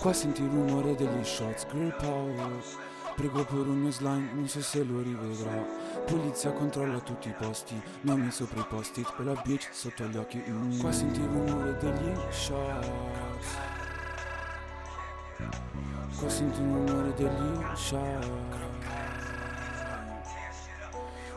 Qua senti il rumore degli shots, girl power Prego per un mio slime, non so se lo rivedrà Polizia controlla tutti i posti Nomi sopra i post-it, quella bitch sotto gli occhi. Mm. Qua senti il rumore degli shots. Qua senti il rumore degli shots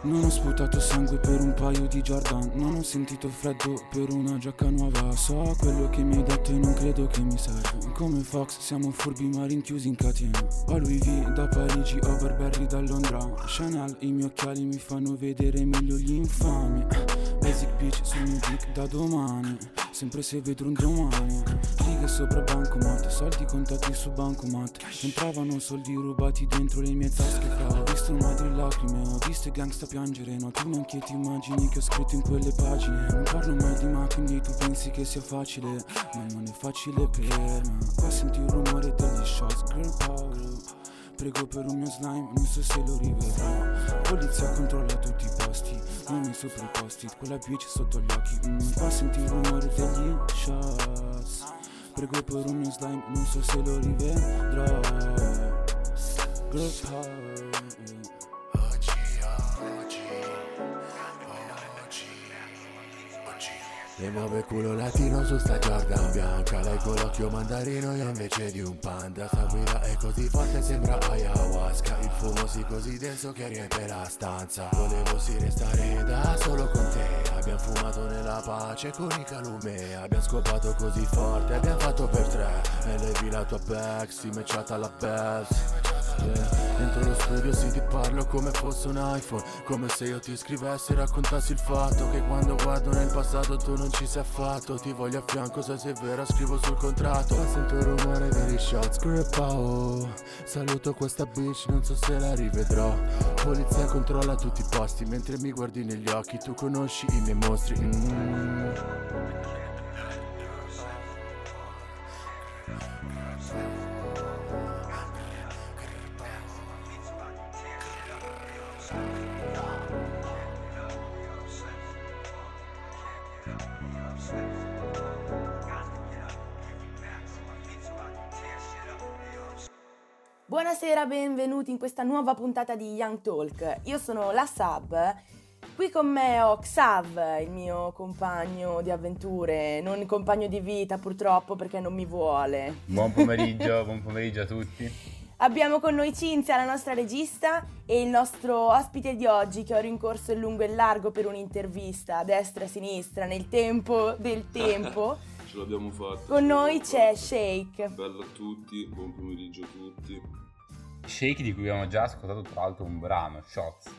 non ho sputato sangue per un paio di Jordan. Non ho sentito freddo per una giacca nuova. So quello che mi hai detto e non credo che mi serve Come Fox siamo furbi ma rinchiusi in catena. Ho Louis V da Parigi, ho Burberry da Londra. Chanel, i miei occhiali mi fanno vedere meglio gli infami. Basic bitch sul mio dick da domani. Sempre se vedo un domani Righe sopra bancomat Soldi contati su bancomat. Entravano soldi rubati dentro le mie tasche Fra. Ho visto madri lacrime Ho visto i gangsta piangere. No tu neanche ti immagini che ho scritto in quelle pagine. Non parlo mai di ma quindi tu pensi che sia facile. Ma non è facile per me. Qua senti il rumore degli shots Girl power. Prego per un mio slime, non so se lo rivedrò. Polizia controlla tutti i posti Nomi sopra i posti Quella bitch sotto gli occhi. Mm, Qua senti il rumore degli shots Prego per un mio slime, non so se lo rivedrò. Girl power yeah. Le muove culo latino su sta Jordan bianca. Lei con l'occhio mandarino io invece di un panda. Sta guida è così forte sembra ayahuasca Il fumo sì così denso che riempie la stanza. Volevo sì restare da solo con te. Abbiamo fumato nella pace con i calume. Abbiamo scopato così forte abbiamo fatto per tre. E levi la tua back si matchata alla bells Yeah. Dentro lo studio sì ti parlo come fosse un iPhone Come se io ti scrivessi e raccontassi il fatto Che quando guardo nel passato tu non ci sei affatto Ti voglio a fianco se sei vera scrivo sul contratto Ma sento il rumore degli shots oh. Saluto questa bitch non so se la rivedrò Polizia controlla tutti i posti Mentre mi guardi negli occhi tu conosci i miei mostri mm. Buonasera, benvenuti in questa nuova puntata di Young Talk. Io sono la Sab. Qui con me ho Xav, il mio compagno di avventure, non compagno di vita purtroppo perché non mi vuole. Buon pomeriggio, buon pomeriggio a tutti. Abbiamo con noi Cinzia, la nostra regista, e il nostro ospite di oggi che ho rincorso in lungo e in largo per un'intervista a destra e a sinistra nel tempo del tempo. Ce l'abbiamo fatta. Con noi c'è fatta. Shake. Bella a tutti, buon pomeriggio a tutti. Shake di cui abbiamo già ascoltato tra l'altro un brano, Shots.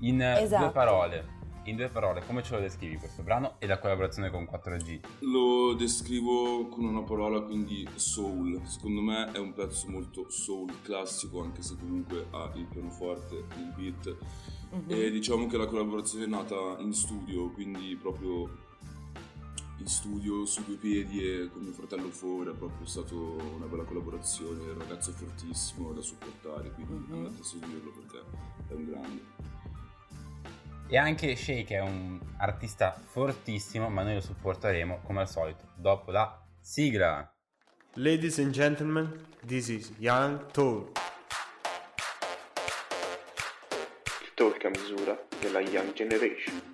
In Esatto. due parole, in due parole, come ce lo descrivi questo brano e la collaborazione con 4G? Lo descrivo con una parola, quindi soul. Secondo me è un pezzo molto soul classico, anche se comunque ha il pianoforte, il beat. Mhm. E diciamo che la collaborazione è nata in studio, quindi proprio in studio su due piedi e con mio fratello fuori, è proprio stata una bella collaborazione, il ragazzo è fortissimo da supportare, quindi Mhm. andate a seguirlo perché è un grande. E anche Shake è un artista fortissimo, ma noi lo supporteremo come al solito dopo la sigla. Ladies and gentlemen, this is Young Talk. Il talk a misura della Young Generation.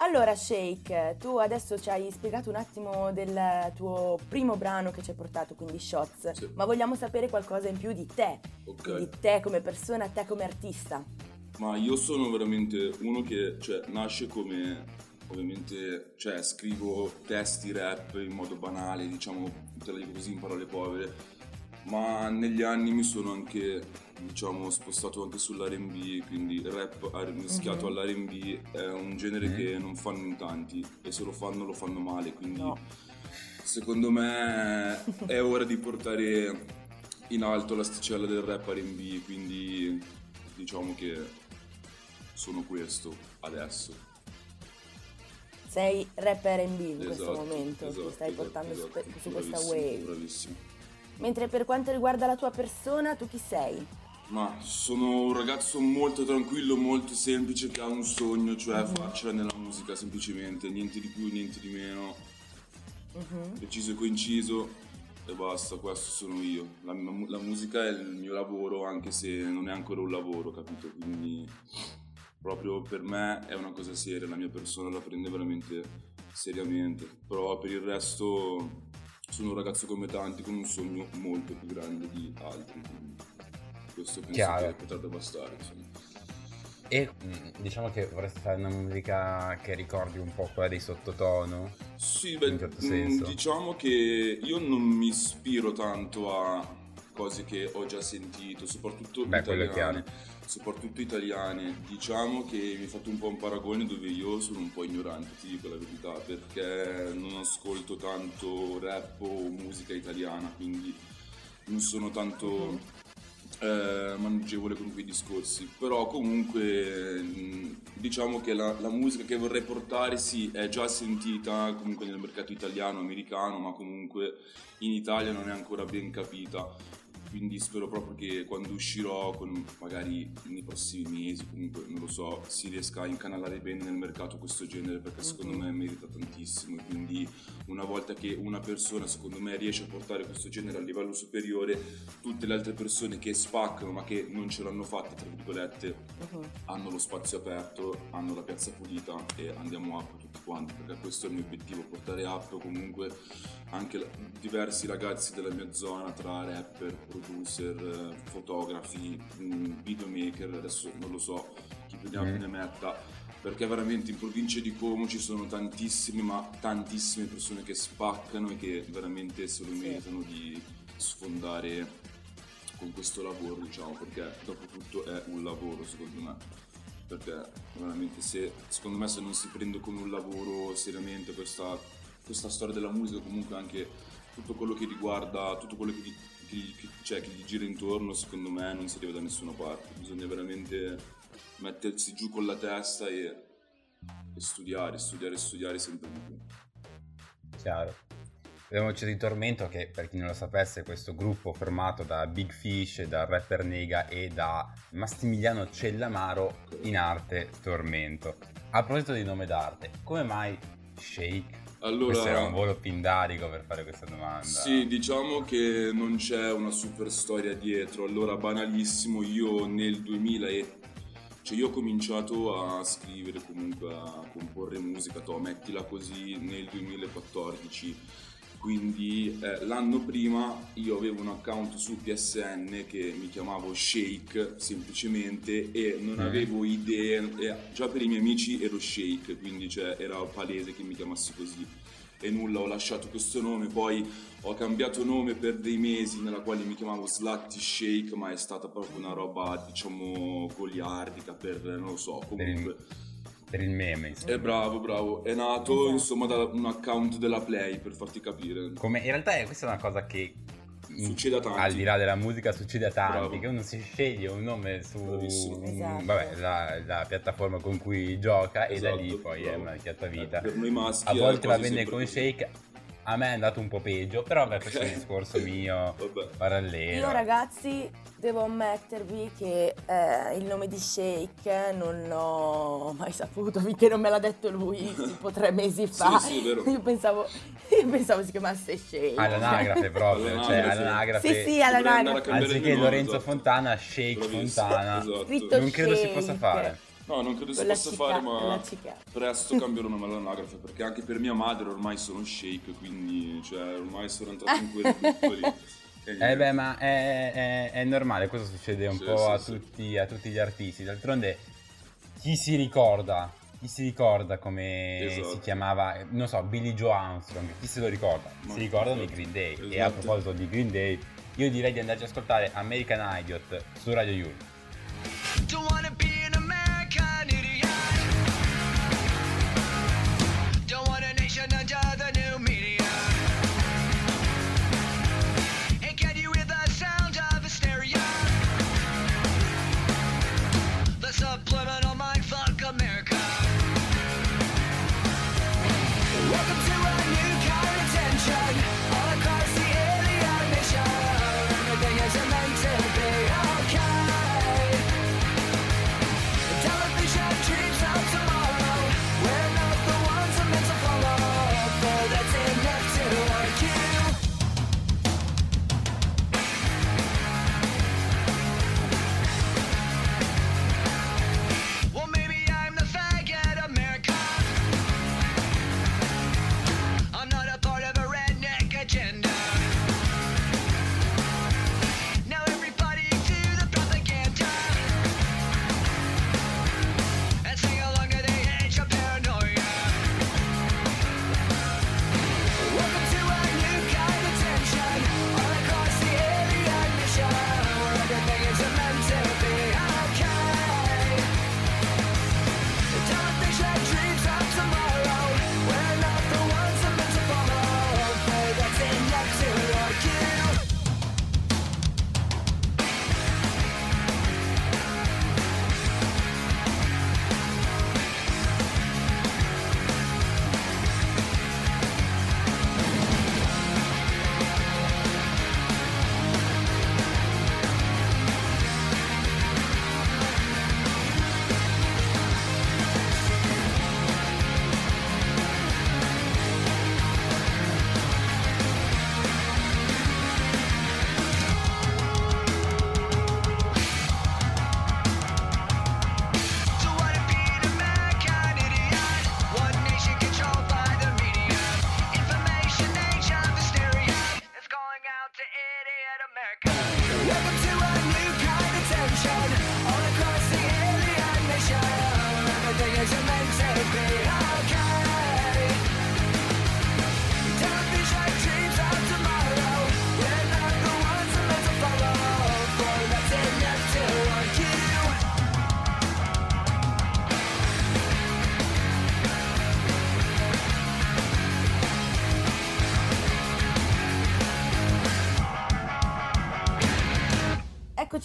Allora, Shake, tu adesso ci hai spiegato un attimo del tuo primo brano che ci hai portato, quindi Shots, Sì. ma vogliamo sapere qualcosa in più di te, Ok. di te come persona, te come artista. Ma io sono veramente uno che cioè, nasce come ovviamente cioè, scrivo testi rap in modo banale, diciamo, te la dico così in parole povere. ma negli anni mi sono anche, diciamo, spostato anche sull'R&B, quindi rap mischiato Mhm. all'R&B è un genere Mhm. che non fanno in tanti e se lo fanno lo fanno male, quindi No. secondo me è ora di portare in alto l'asticella del rap R&B, quindi diciamo che sono questo adesso. Sei rapper R&B in questo Esatto, momento, ti esatto, stai esatto, portando su, esatto, su questa bravissimo, wave. Bravissimo. Mentre per quanto riguarda la tua persona, tu chi sei? Ma sono un ragazzo molto tranquillo, molto semplice che ha un sogno, cioè Mhm. farcela nella musica semplicemente, niente di più, niente di meno, Mhm. preciso e coinciso e basta, questo sono io. La, la musica è il mio lavoro anche se non è ancora un lavoro, capito? Quindi proprio per me è una cosa seria, la mia persona la prende veramente seriamente, però per il resto sono un ragazzo come tanti con un sogno molto più grande di altri. Questo penso Chiaro. che potrebbe bastare. Insomma. E mm, diciamo che vorresti fare una musica che ricordi un po' quella dei sottotono? Sì, beh, certo mh, senso. diciamo che io non mi ispiro tanto a cose che ho già sentito, soprattutto Beh, italiane. Soprattutto italiane. Diciamo che mi hai fatto un po' un paragone dove io sono un po' ignorante, ti dico la verità, perché non ascolto tanto rap o musica italiana, quindi non sono tanto eh, maneggevole con quei discorsi, però comunque diciamo che la, la musica che vorrei portare sì è già sentita comunque nel mercato italiano, americano, ma comunque in Italia non è ancora ben capita quindi spero proprio che quando uscirò, con, magari nei prossimi mesi, comunque non lo so, si riesca a incanalare bene nel mercato questo genere perché secondo mhm. me merita tantissimo. Quindi una volta che una persona secondo me riesce a portare questo genere a livello superiore, tutte le altre persone che spaccano ma che non ce l'hanno fatta, tra virgolette, uh-huh. hanno lo spazio aperto, hanno la piazza pulita e andiamo a potuto 50 perché questo è il mio obiettivo portare up comunque anche diversi ragazzi della mia zona tra rapper, producer, fotografi, mm, videomaker adesso non lo so chi più ne ha mm. ne metta perché veramente in provincia di Como ci sono tantissime ma tantissime persone che spaccano e che veramente se lo meritano di sfondare con questo lavoro diciamo perché dopo tutto è un lavoro secondo me. Perché veramente se, secondo me se non si prende come un lavoro seriamente questa, questa storia della musica, comunque anche tutto quello che riguarda, tutto quello che, che che- cioè, che gli gira intorno, secondo me non si arriva da nessuna parte. Bisogna veramente mettersi giù con la testa e, e studiare, studiare, studiare sempre di più. Chiaro. Abbiamo citato in Tormento che, per chi non lo sapesse, è questo gruppo formato da Big Fish, da rapper Nega e da Massimiliano Cellamaro in arte Tormento. A proposito di nome d'arte, come mai Shake? Allora, Questo era un volo pindarico per fare questa domanda. Sì, diciamo che non c'è una super storia dietro. Allora, banalissimo, io nel 2000 e... Cioè io ho cominciato a scrivere comunque, a comporre musica, to, mettila così, nel 2014. Quindi eh, l'anno prima io avevo un account su PSN che mi chiamavo Shake semplicemente e non Mm. avevo idee, e già per i miei amici ero Shake, quindi cioè, era palese che mi chiamassi così e nulla, ho lasciato questo nome, poi ho cambiato nome per dei mesi nella quale mi chiamavo Slutty Shake, ma è stata proprio una roba, diciamo, goliardica per, non lo so, comunque. Per il meme, insomma. È bravo, bravo, è nato Esatto. insomma da un account della Play, per farti capire. Come, in realtà è- questa è una cosa che Succede a tanti. al di là della musica succede a tanti Bravo. che uno si sceglie un nome su. Esatto. vabbè, la, la piattaforma con cui gioca e da Esatto, lì poi è bravo. una chiata vita Eh, Per noi maschi a è volte va bene sempre con così. Shake a me è andato un po' peggio però vabbè questo è un discorso mio parallelo Io ragazzi devo ammettervi che eh, il nome di Shake non l'ho mai saputo finché non me l'ha detto lui tipo tre mesi fa. sì, è vero. Io pensavo, io pensavo si chiamasse Shake. all'anagrafe proprio cioè All'anagrafe. Sì, sì, all'anagrafe. anziché Lorenzo esatto. Fontana Shake Bravissimo, Fontana esatto. Scritto non credo si Shake. possa fare No, non credo si possa cica- fare, ma presto cambierò nome all'anagrafe perché anche per mia madre ormai sono shake, quindi cioè, ormai sono entrato in quel gruppo lì. E Eh beh, ma è, è- è normale, questo succede un Sì, po' sì, a, sì. Tutti, a tutti gli artisti. D'altronde, chi si ricorda? Chi si ricorda come Esatto. si chiamava, non so, Billy Joe Armstrong? Chi se lo ricorda? Ma- si ricordano esatto, di Green Day. E esatto. a proposito di Green Day, io direi di andarci ad ascoltare American Idiot su Radio Yul. kind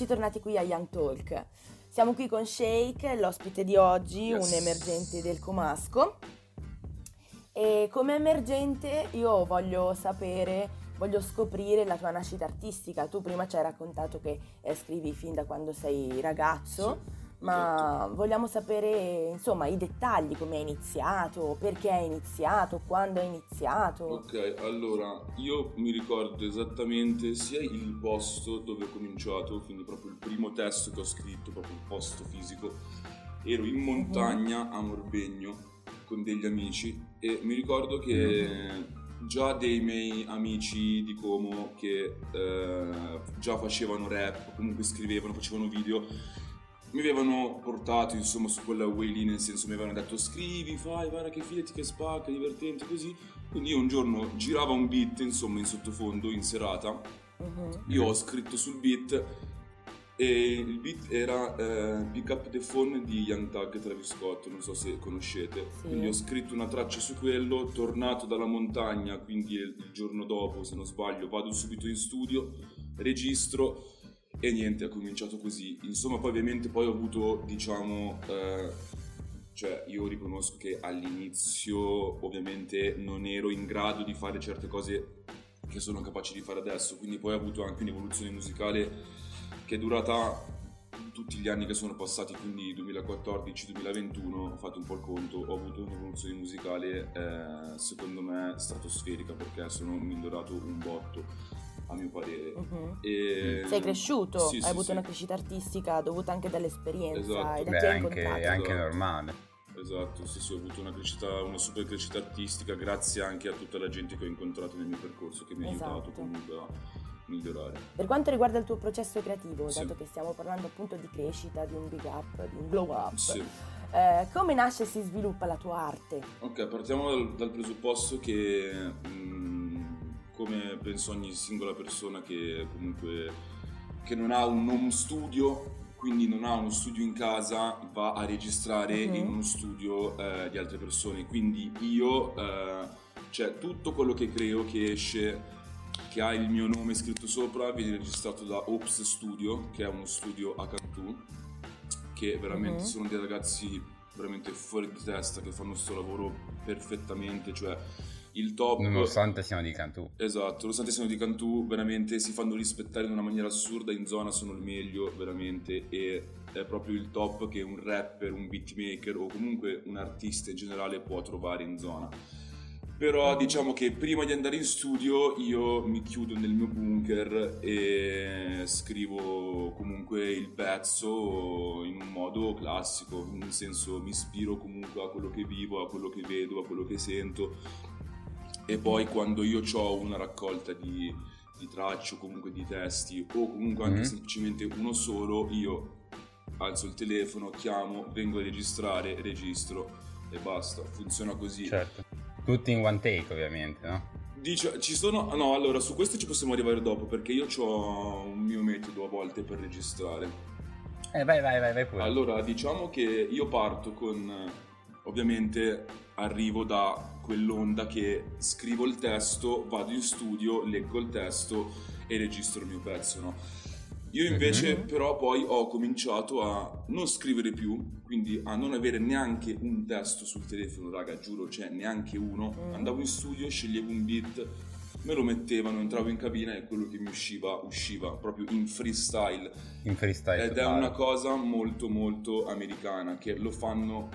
Eccoci tornati qui a Young Talk. Siamo qui con Shake, l'ospite di oggi, Yes. un emergente del Comasco. E come emergente io voglio sapere, voglio scoprire la tua nascita artistica. Tu prima ci hai raccontato che eh, scrivi fin da quando sei ragazzo, Sì, ma esatto. vogliamo sapere insomma i dettagli, come hai iniziato, perché hai iniziato, quando hai iniziato. Ok, allora io mi ricordo esattamente sia il posto dove ho cominciato, quindi proprio il primo testo che ho scritto, proprio il posto fisico. Ero in montagna a Morbegno con degli amici e mi ricordo che già dei miei amici di Como che eh, già facevano rap, comunque scrivevano, facevano video, mi avevano portato insomma su quella way lì, nel senso mi avevano detto scrivi, fai, guarda che fidati che spacca, divertente così. Quindi io un giorno girava un beat insomma in sottofondo, in serata, Mhm. io ho scritto sul beat e il beat era eh, Pick Up The Phone di Young Thug e Travis Scott, non so se conoscete. Sì. Quindi ho scritto una traccia su quello, tornato dalla montagna, quindi il giorno dopo, se non sbaglio, vado subito in studio, registro e niente, è cominciato così. Insomma, poi ovviamente poi ho avuto, diciamo, eh, cioè io riconosco che all'inizio ovviamente non ero in grado di fare certe cose che sono capace di fare adesso, quindi poi ho avuto anche un'evoluzione musicale che è durata tutti gli anni che sono passati, quindi 2014-2021, ho fatto un po' il conto, ho avuto un'evoluzione musicale eh, secondo me stratosferica perché sono migliorato un botto a mio parere. Mhm. E- Sei cresciuto, Sì, hai sì, avuto sì. una crescita artistica dovuta anche dall'esperienza Esatto. e da Beh, chi hai anche, incontrato. anche Esatto. normale. Esatto, sì, sì, ho avuto una crescita, una super crescita artistica grazie anche a tutta la gente che ho incontrato nel mio percorso che mi ha aiutato Esatto. comunque a migliorare. Per quanto riguarda il tuo processo creativo, Sì. dato che stiamo parlando appunto di crescita, di un big up, di un glow up, Sì. eh, come nasce e si sviluppa la tua arte? Ok, partiamo dal, dal presupposto che mm, come penso ogni singola persona che comunque che non ha un home studio, quindi non ha uno studio in casa, va a registrare Mhm. in uno studio eh, di altre persone. Quindi io, eh, cioè tutto quello che creo che esce, che ha il mio nome scritto sopra, viene registrato da Ops Studio, che è uno studio a Cantù, che veramente Mhm. sono dei ragazzi veramente fuori di testa che fanno questo lavoro perfettamente, cioè il top Nonostante siano di Cantù. Esatto, nonostante siano di Cantù, veramente si fanno rispettare in una maniera assurda, in zona sono il meglio, veramente, e è proprio il top che un rapper, un beatmaker o comunque un artista in generale può trovare in zona. Però diciamo che prima di andare in studio io mi chiudo nel mio bunker e scrivo comunque il pezzo in un modo classico, nel senso mi ispiro comunque a quello che vivo, a quello che vedo, a quello che sento e poi quando io ho una raccolta di, di tracce o comunque di testi o comunque anche Mhm. semplicemente uno solo, io alzo il telefono, chiamo, vengo a registrare, registro e basta, funziona così. Certo. Tutti in one take, ovviamente, no? Dice, ci sono... No, allora, su questo ci possiamo arrivare dopo perché io ho un mio metodo a volte per registrare. Eh, vai, vai, vai, vai pure. Allora, diciamo che io parto con, ovviamente, arrivo da quell'onda che scrivo il testo, vado in studio, leggo il testo e registro il mio pezzo, no? Io invece Mhm. però poi ho cominciato a non scrivere più, quindi a non avere neanche un testo sul telefono, raga, giuro, cioè neanche uno. Mm. Andavo in studio, sceglievo un beat, me lo mettevano, entravo in cabina e quello che mi usciva, usciva proprio in freestyle. In freestyle Ed è totale. una cosa molto molto americana che lo fanno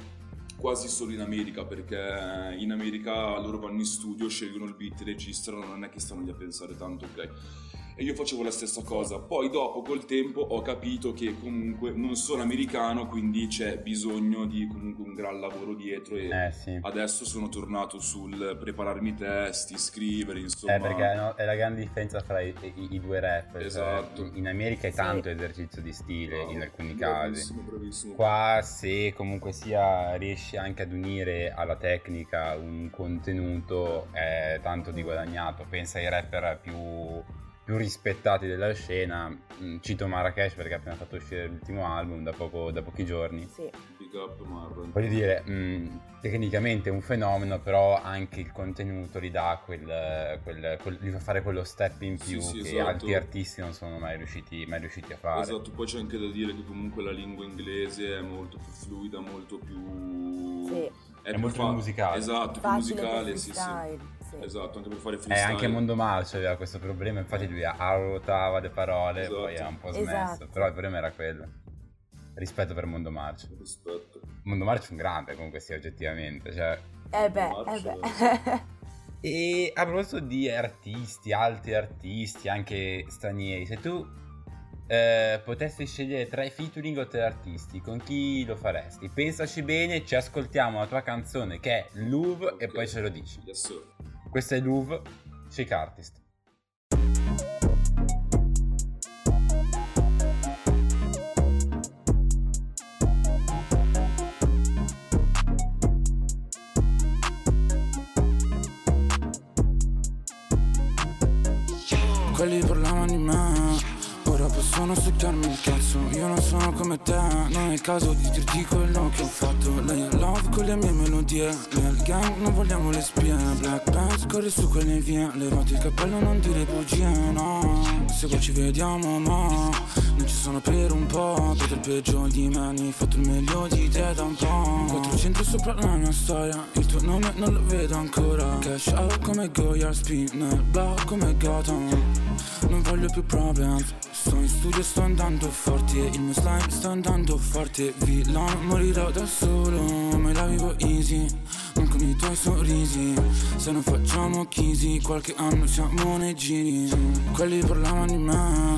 quasi solo in America perché in America loro vanno in studio, scelgono il beat, registrano, non è che stanno lì a pensare tanto, ok? E io facevo la stessa cosa. Poi dopo col tempo ho capito che comunque non sono americano, quindi c'è bisogno di comunque un gran lavoro dietro e Eh sì. adesso sono tornato sul prepararmi i testi, scrivere, insomma. Eh, perché no, è la grande differenza fra i, i- i due rap. cioè, Esatto. in America è Sì. tanto esercizio di stile Bravo, in alcuni casi. Bravissimo, bravissimo. Qua se comunque sia riesci anche ad unire alla tecnica un contenuto è tanto di guadagnato. Pensa ai rapper più, più rispettati della scena. Mm, Cito Marrakesh perché ha appena fatto uscire l'ultimo album da, poco- da pochi giorni. Sì. Big up Marlon. Voglio dire, mh, tecnicamente è un fenomeno, però anche il contenuto gli dà quel, quel- quel- gli fa fare quello step in Sì, più sì, che esatto. altri artisti non sono mai riusciti, mai riusciti a fare. Esatto, poi c'è anche da dire che comunque la lingua inglese è molto più fluida, molto più... Sì. È molto più musicale. Esatto, più Facile musicale, sì, sì. Sì. Esatto, anche per fare Eh, freestyle. anche Mondo Marcio aveva questo problema, infatti lui arrotava le parole Esatto. e poi ha un po' smesso. Esatto. Però il problema era quello. Rispetto per Mondo Marcio. Rispetto. Mondo Marcio è un grande comunque sia oggettivamente. Cioè... Eh beh, Marcio, eh beh. E a proposito di artisti, altri artisti, anche stranieri, se tu eh, potessi scegliere tra i featuring o tre artisti, con chi lo faresti? Pensaci bene, ci ascoltiamo la tua canzone che è Louvre e Ok. poi ce lo dici. Yes, sir. Questa è Louvre, Shake Artist. Quelli di me Ora possono succhiarmi il cazzo. Io non sono come te Non è il caso di dirti quello che ho fatto. Lei è love con le mie melodie. Nel gang non vogliamo le spie. Black Pants corre su quelle vie. Levati il cappello non dire bugie no. Se poi ci vediamo ma Non ci sono per un po' Perché il peggio di me ne hai fatto il meglio di te da un po' 400 sopra la mia storia. Il tuo nome non lo vedo ancora. Cash out come Goya Spin nel black come Gotham non voglio più problems Sto in studio, sto andando forte. Il mio slime sta andando forte. Villano morirò da solo Me la vivo easy. Non con i tuoi sorrisi. Se non facciamo chisi Qualche anno siamo nei giri. Quelli parlavano di me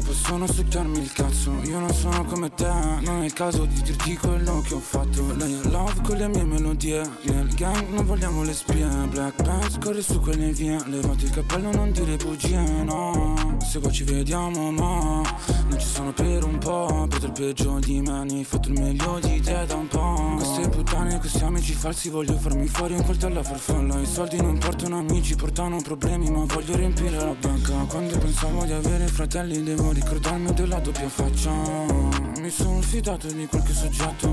possono succhiarmi il cazzo. Io non sono come te Non è il caso di dirti quello che ho fatto. Lei è love con le mie melodie. Nel gang non vogliamo le spie. Black Pants corre su quelle vie. Levati il cappello non dire bugie no. Se poi ci vediamo ma Non ci sono per un po' Per il peggio di me Ne hai fatto il meglio di te da un po' Queste puttane questi amici falsi Voglio farmi fuori un coltello a farfalla. I soldi non portano amici Portano problemi ma voglio riempire la banca. Quando pensavo di avere fratelli Devo ricordarmi della doppia faccia Mi sono fidato di qualche soggetto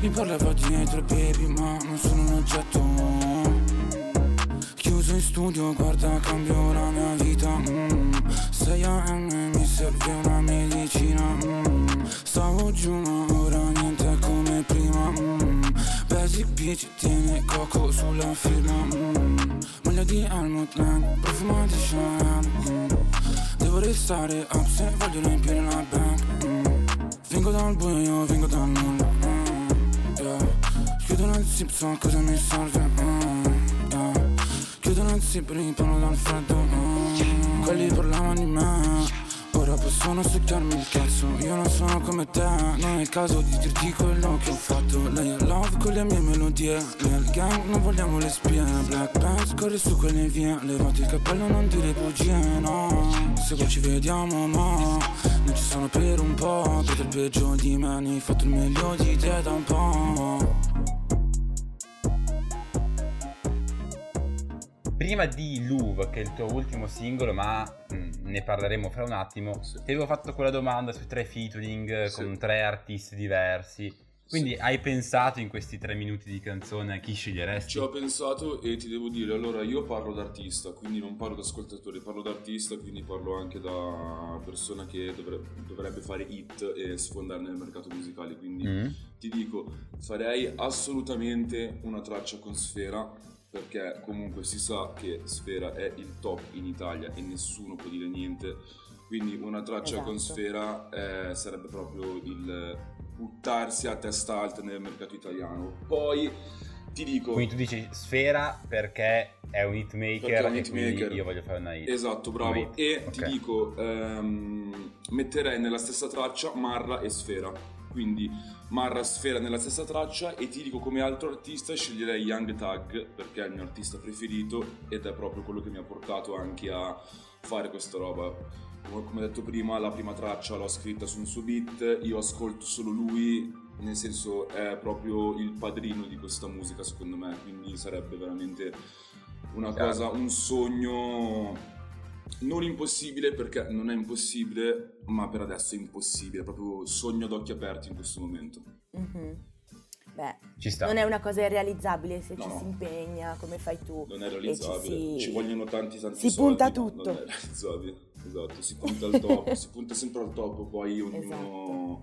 Mi parlava dietro baby ma non sono un oggetto Chiuso in studio guarda cambio la mia vita mm. 6 AM mi serve una medicina mm. Stavo giù ma ora niente come prima mm. Basic bitch tiene coco sulla firma mm. Maglia di Helmut Lang Profuma di Chanel mm. Devo restare up se voglio riempire la bank mm. Vengo dal buio, io vengo dal nulla mm. yeah. Chiudo nel zip, so cosa mi serve mm. yeah. Chiudo nel zip, riparlo dal freddo mm. Quelli parlavano di me possono succhiarmi il cazzo Io non sono come te Non è il caso di dirti quello che ho fatto. Lei è love con le mie melodie Nel gang non vogliamo le spie. Black Pants corre su quelle vie Levati il cappello non dire bugie no. Se poi ci vediamo ma Non ci sono per un po' Per il peggio di me Ne hai fatto il meglio di te da un po' Prima di Louvre, che è il tuo ultimo singolo, ma mm, ne parleremo fra un attimo, ti avevo fatto quella domanda sui tre featuring Sì. con tre artisti diversi. Quindi hai pensato in questi tre minuti di canzone a chi sceglieresti? Ci ho pensato e ti devo dire, allora io parlo da artista, quindi non parlo da ascoltatore, parlo da artista, quindi parlo anche da persona che dovre- dovrebbe fare hit e sfondare nel mercato musicale, quindi Mm. ti dico, farei assolutamente una traccia con Sfera, perché comunque si sa che Sfera è il top in Italia e nessuno può dire niente, quindi una traccia con Esatto. Sfera eh, sarebbe proprio il buttarsi a testa alta nel mercato italiano. Poi ti dico... Quindi tu dici Sfera perché è un hitmaker è un hitmaker. quindi io voglio fare una hit. Esatto, bravo. Hit. E Ok. ti dico, ehm, metterei nella stessa traccia Marra e Sfera. Quindi Marra Sfera nella stessa traccia e ti dico come altro artista sceglierei Young Tag perché è il mio artista preferito ed è proprio quello che mi ha portato anche a fare questa roba. Come detto prima, la prima traccia l'ho scritta su un suo beat, io ascolto solo lui, nel senso è proprio il padrino di questa musica secondo me, quindi sarebbe veramente una cosa, un sogno non impossibile perché non è impossibile, ma per adesso è impossibile, proprio sogno ad occhi aperti in questo momento. Mhm. Beh, Ci sta. non è una cosa irrealizzabile se No, ci no. si impegna come fai tu. Non è E ci realizzabile, si- ci vogliono tanti tanti si soldi, punta ma tutto. Non è realizzabile, esatto, si punta al top, si punta sempre al top, poi ognuno Esatto.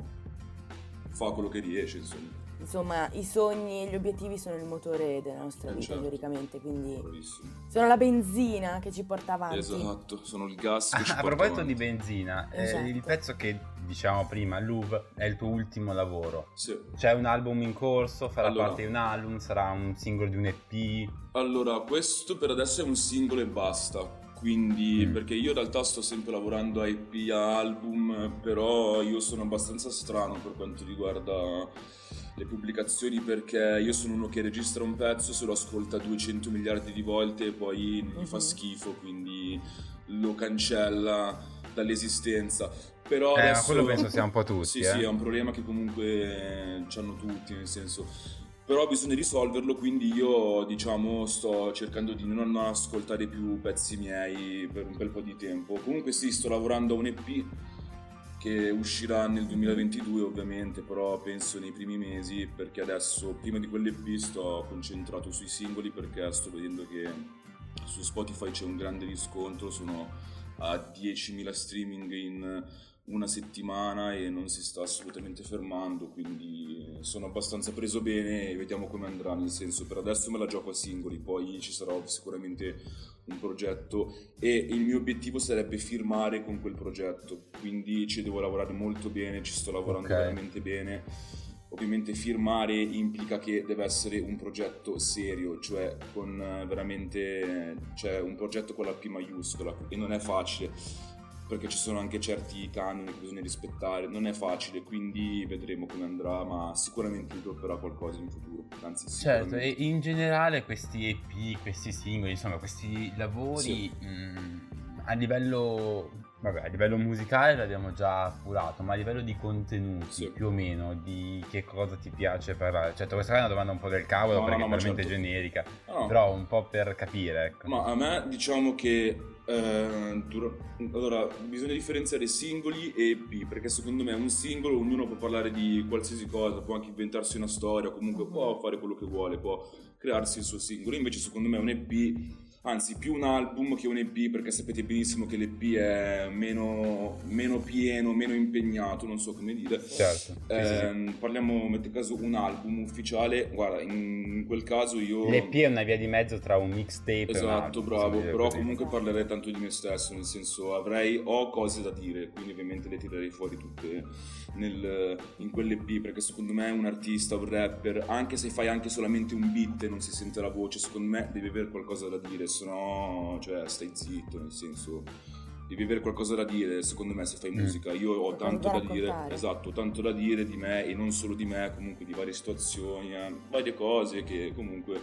fa quello che riesce, insomma. Insomma, i sogni e gli obiettivi sono il motore della nostra Eh, vita, certo. teoricamente, quindi Bravissimo. sono la benzina che ci porta avanti. Esatto, sono il gas che ci Ah, a porta proposito avanti. di benzina, eh, Esatto. il pezzo che diciamo prima, Louvre, è il tuo ultimo lavoro. Sì. C'è un album in corso, farà Allora. parte di un album, sarà un singolo di un EP. Allora, questo per adesso è un singolo e basta. Quindi, Mm. perché io in realtà sto sempre lavorando a EP, a album, però io sono abbastanza strano per quanto riguarda le pubblicazioni perché io sono uno che registra un pezzo, se lo ascolta 200 miliardi di volte e poi gli fa Mhm. schifo, quindi lo cancella dall'esistenza. Però Eh, adesso... quello penso sia un po' tutti, Sì, eh. sì, è un problema che comunque hanno tutti, nel senso però bisogna risolverlo quindi io diciamo sto cercando di non ascoltare più pezzi miei per un bel po' di tempo comunque sì sto lavorando a un EP che uscirà nel 2022 ovviamente però penso nei primi mesi perché adesso prima di quell'EP sto concentrato sui singoli perché sto vedendo che su Spotify c'è un grande riscontro sono a 10.000 streaming in una settimana e non si sta assolutamente fermando, quindi sono abbastanza preso bene e vediamo come andrà, nel senso per adesso me la gioco a singoli, poi ci sarà sicuramente un progetto e il mio obiettivo sarebbe firmare con quel progetto, quindi ci devo lavorare molto bene, ci sto lavorando Ok. veramente bene. Ovviamente firmare implica che deve essere un progetto serio, cioè con eh, veramente cioè un progetto con la P maiuscola e non è facile perché ci sono anche certi canoni che bisogna rispettare, non è facile, quindi vedremo come andrà, ma sicuramente dropperà qualcosa in futuro, anzi Certo, e in generale questi EP, questi singoli, insomma, questi lavori Sì. mh, a livello vabbè, a livello musicale l'abbiamo già appurato, ma a livello di contenuti, Sì. più o meno, di che cosa ti piace parlare? Certo, questa è una domanda un po' del cavolo No, perché no, è ma talmente certo. generica, No. però un po' per capire, ecco. Ma a me diciamo che eh, allora bisogna differenziare singoli e EP perché secondo me un singolo ognuno può parlare di qualsiasi cosa, può anche inventarsi una storia, comunque può fare quello che vuole, può crearsi il suo singolo. Invece secondo me un EP, anzi più un album che un EP perché sapete benissimo che l'EP è meno, meno pieno, meno impegnato, non so come dire. Certo. sì, sì. Ehm, parliamo, metti caso, un album ufficiale, guarda, in quel caso io... L'EP è una via di mezzo tra un mixtape e un Esatto, album, bravo, però così. comunque parlerei tanto di me stesso, nel senso avrei, ho cose da dire, quindi ovviamente le tirerei fuori tutte nel, in quell'EP, perché secondo me un artista, un rapper, anche se fai anche solamente un beat e non si sente la voce, secondo me devi avere qualcosa da dire, se no, cioè, stai zitto, nel senso... Devi avere qualcosa da dire, secondo me, se fai Mm. musica. Io ho tanto da dire, esatto, tanto da dire di me e non solo di me, comunque di varie situazioni, eh, varie cose che comunque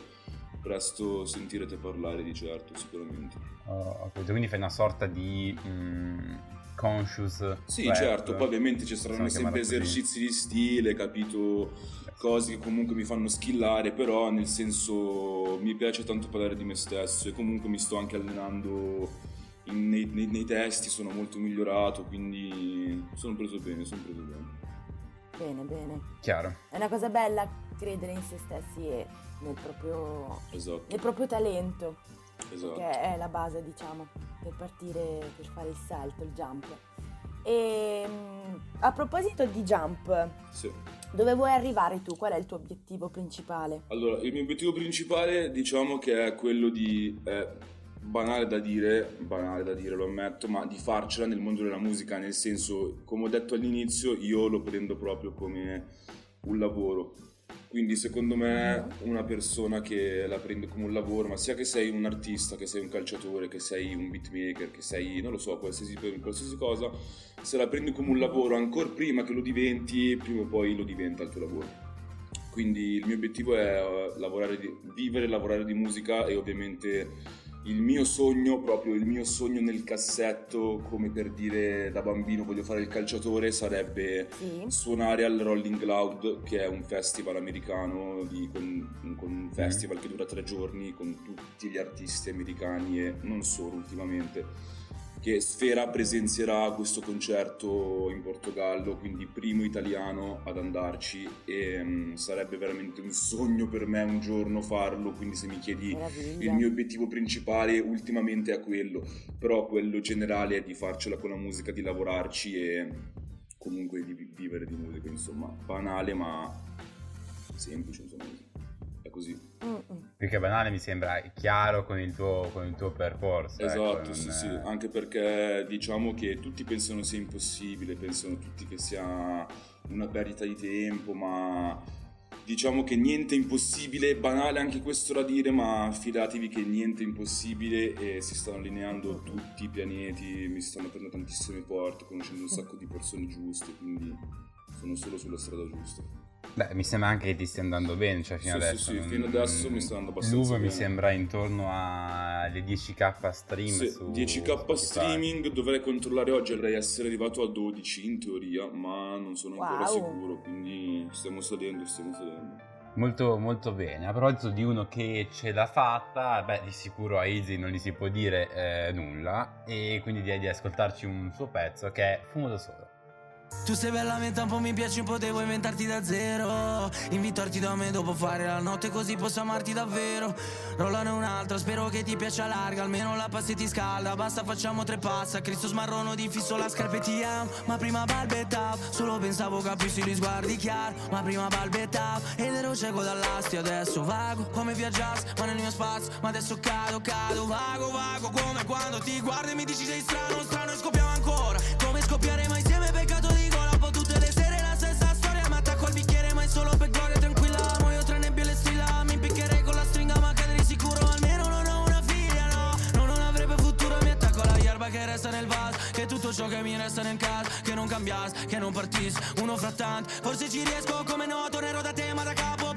presto sentirete parlare di certo, sicuramente. Oh, capito. quindi fai una sorta di mm, conscious Sì, rap. certo, poi ovviamente ci saranno sempre così. esercizi di stile, capito, cose che comunque mi fanno skillare, però nel senso mi piace tanto parlare di me stesso e comunque mi sto anche allenando in- nei, nei- nei testi, sono molto migliorato, quindi sono preso bene, sono preso bene. Bene, bene. Chiaro. È una cosa bella credere in se stessi e nel proprio, Esatto, nel proprio talento, esatto. che è la base, diciamo, per partire, per fare il salto, il jump. E mm, a proposito di jump, Sì. dove vuoi arrivare tu? Qual è il tuo obiettivo principale? Allora, il mio obiettivo principale diciamo che è quello di, è banale da dire, banale da dire lo ammetto, ma di farcela nel mondo della musica, nel senso, come ho detto all'inizio, io lo prendo proprio come un lavoro. Quindi secondo me una persona che la prende come un lavoro, ma sia che sei un artista, che sei un calciatore, che sei un beatmaker, che sei, non lo so, qualsiasi, qualsiasi cosa, se la prendi come un lavoro ancora prima che lo diventi, prima o poi lo diventa il tuo lavoro. Quindi il mio obiettivo è eh, lavorare di- vivere lavorare di musica e ovviamente il mio sogno, proprio il mio sogno nel cassetto, come per dire da bambino voglio fare il calciatore, sarebbe Sì? suonare al Rolling Loud, che è un festival americano, di- con, con un festival che dura tre giorni con tutti gli artisti americani e non solo ultimamente che Sfera presenzierà questo concerto in Portogallo, quindi primo italiano ad andarci e mm, sarebbe veramente un sogno per me un giorno farlo, quindi se mi chiedi Meraviglia. il mio obiettivo principale ultimamente è quello, però quello generale è di farcela con la musica, di lavorarci e comunque di vi- vivere di musica, insomma, banale ma semplice, insomma, è così. Mm-mm. Più che banale mi sembra chiaro con il tuo, con il tuo percorso. Esatto, ecco, sì, non- sì, anche perché diciamo che tutti pensano sia impossibile, pensano tutti che sia una perdita di tempo, ma diciamo che niente è impossibile, banale anche questo da dire, ma fidatevi che niente è impossibile e si stanno allineando tutti i pianeti, mi stanno aprendo tantissime porte, conoscendo un sacco di persone giuste, quindi sono solo sulla strada giusta. Beh, mi sembra anche che ti stia andando bene, cioè fino Sì, sì, adesso. sì, non- fino adesso mi sta andando abbastanza mi bene. sembra intorno alle 10k stream Sì, su 10k Spotify. streaming, dovrei controllare oggi, dovrei essere arrivato a 12 in teoria, ma non sono ancora Wow. sicuro, quindi stiamo salendo, stiamo salendo. Molto, molto bene. A proposito di uno che ce l'ha fatta, beh, di sicuro a Easy non gli si può dire eh, nulla. E quindi direi di ascoltarci un suo pezzo che è Fumo da solo. Tu sei veramente un po' mi piaci un po' devo inventarti da zero. Invitarti da me dopo fare la notte così posso amarti davvero. Rollane un'altra spero che ti piaccia larga. Almeno la passi ti scalda Basta facciamo tre passa. Cristo smarrono di fisso la scarpa e ti amo Ma prima balbettavo Solo pensavo capissi gli sguardi chiaro Ma prima balbettavo Ed ero cieco dall'asti. Adesso vago come viaggiassi Ma nel mio spazio. Ma adesso cado cado Vago vago come quando ti guardo e mi dici sei strano Strano e scoppiamo ancora. Come scoppiare mai che resta nel vaso Che tutto ciò che mi resta nel caso Che non cambiassi, che non partissi Uno fra tanti, forse ci riesco come no Tornerò da te ma da capo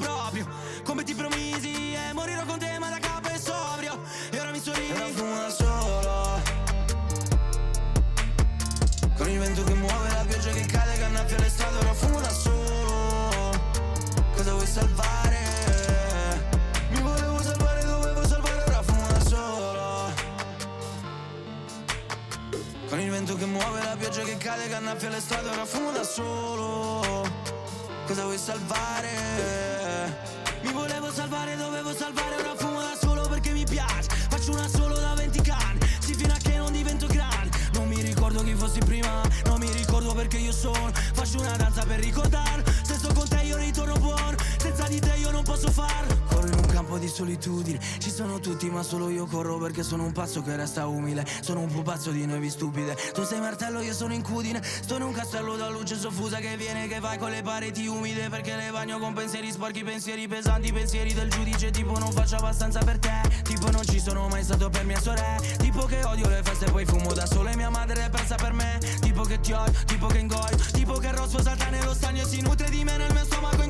pazzo che resta umile. Sono un pupazzo di nevi stupide. Tu sei martello io sono incudine. Sto in un castello da luce soffusa che viene che vai con le pareti umide. Perché le bagno con pensieri sporchi, pensieri pesanti Pensieri del giudice. Tipo non faccio abbastanza per te. Tipo non ci sono mai stato per mia sorella. Tipo che odio le feste poi fumo da solo. E mia madre è persa per me. Tipo che ti odio, tipo che ingoio. Tipo che il rosso salta nello stagno e si nutre di me nel mio stomaco in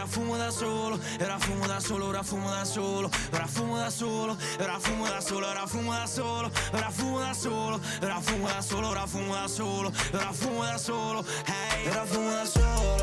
ora fumo da solo Ora fumo da solo, ora fumo da solo Ora fumo da solo, ora fumo da solo Ora fumo da solo, ora fumo da solo Ora fumo da solo, ora fumo da solo Ora fumo da solo, hey Ora fumo da solo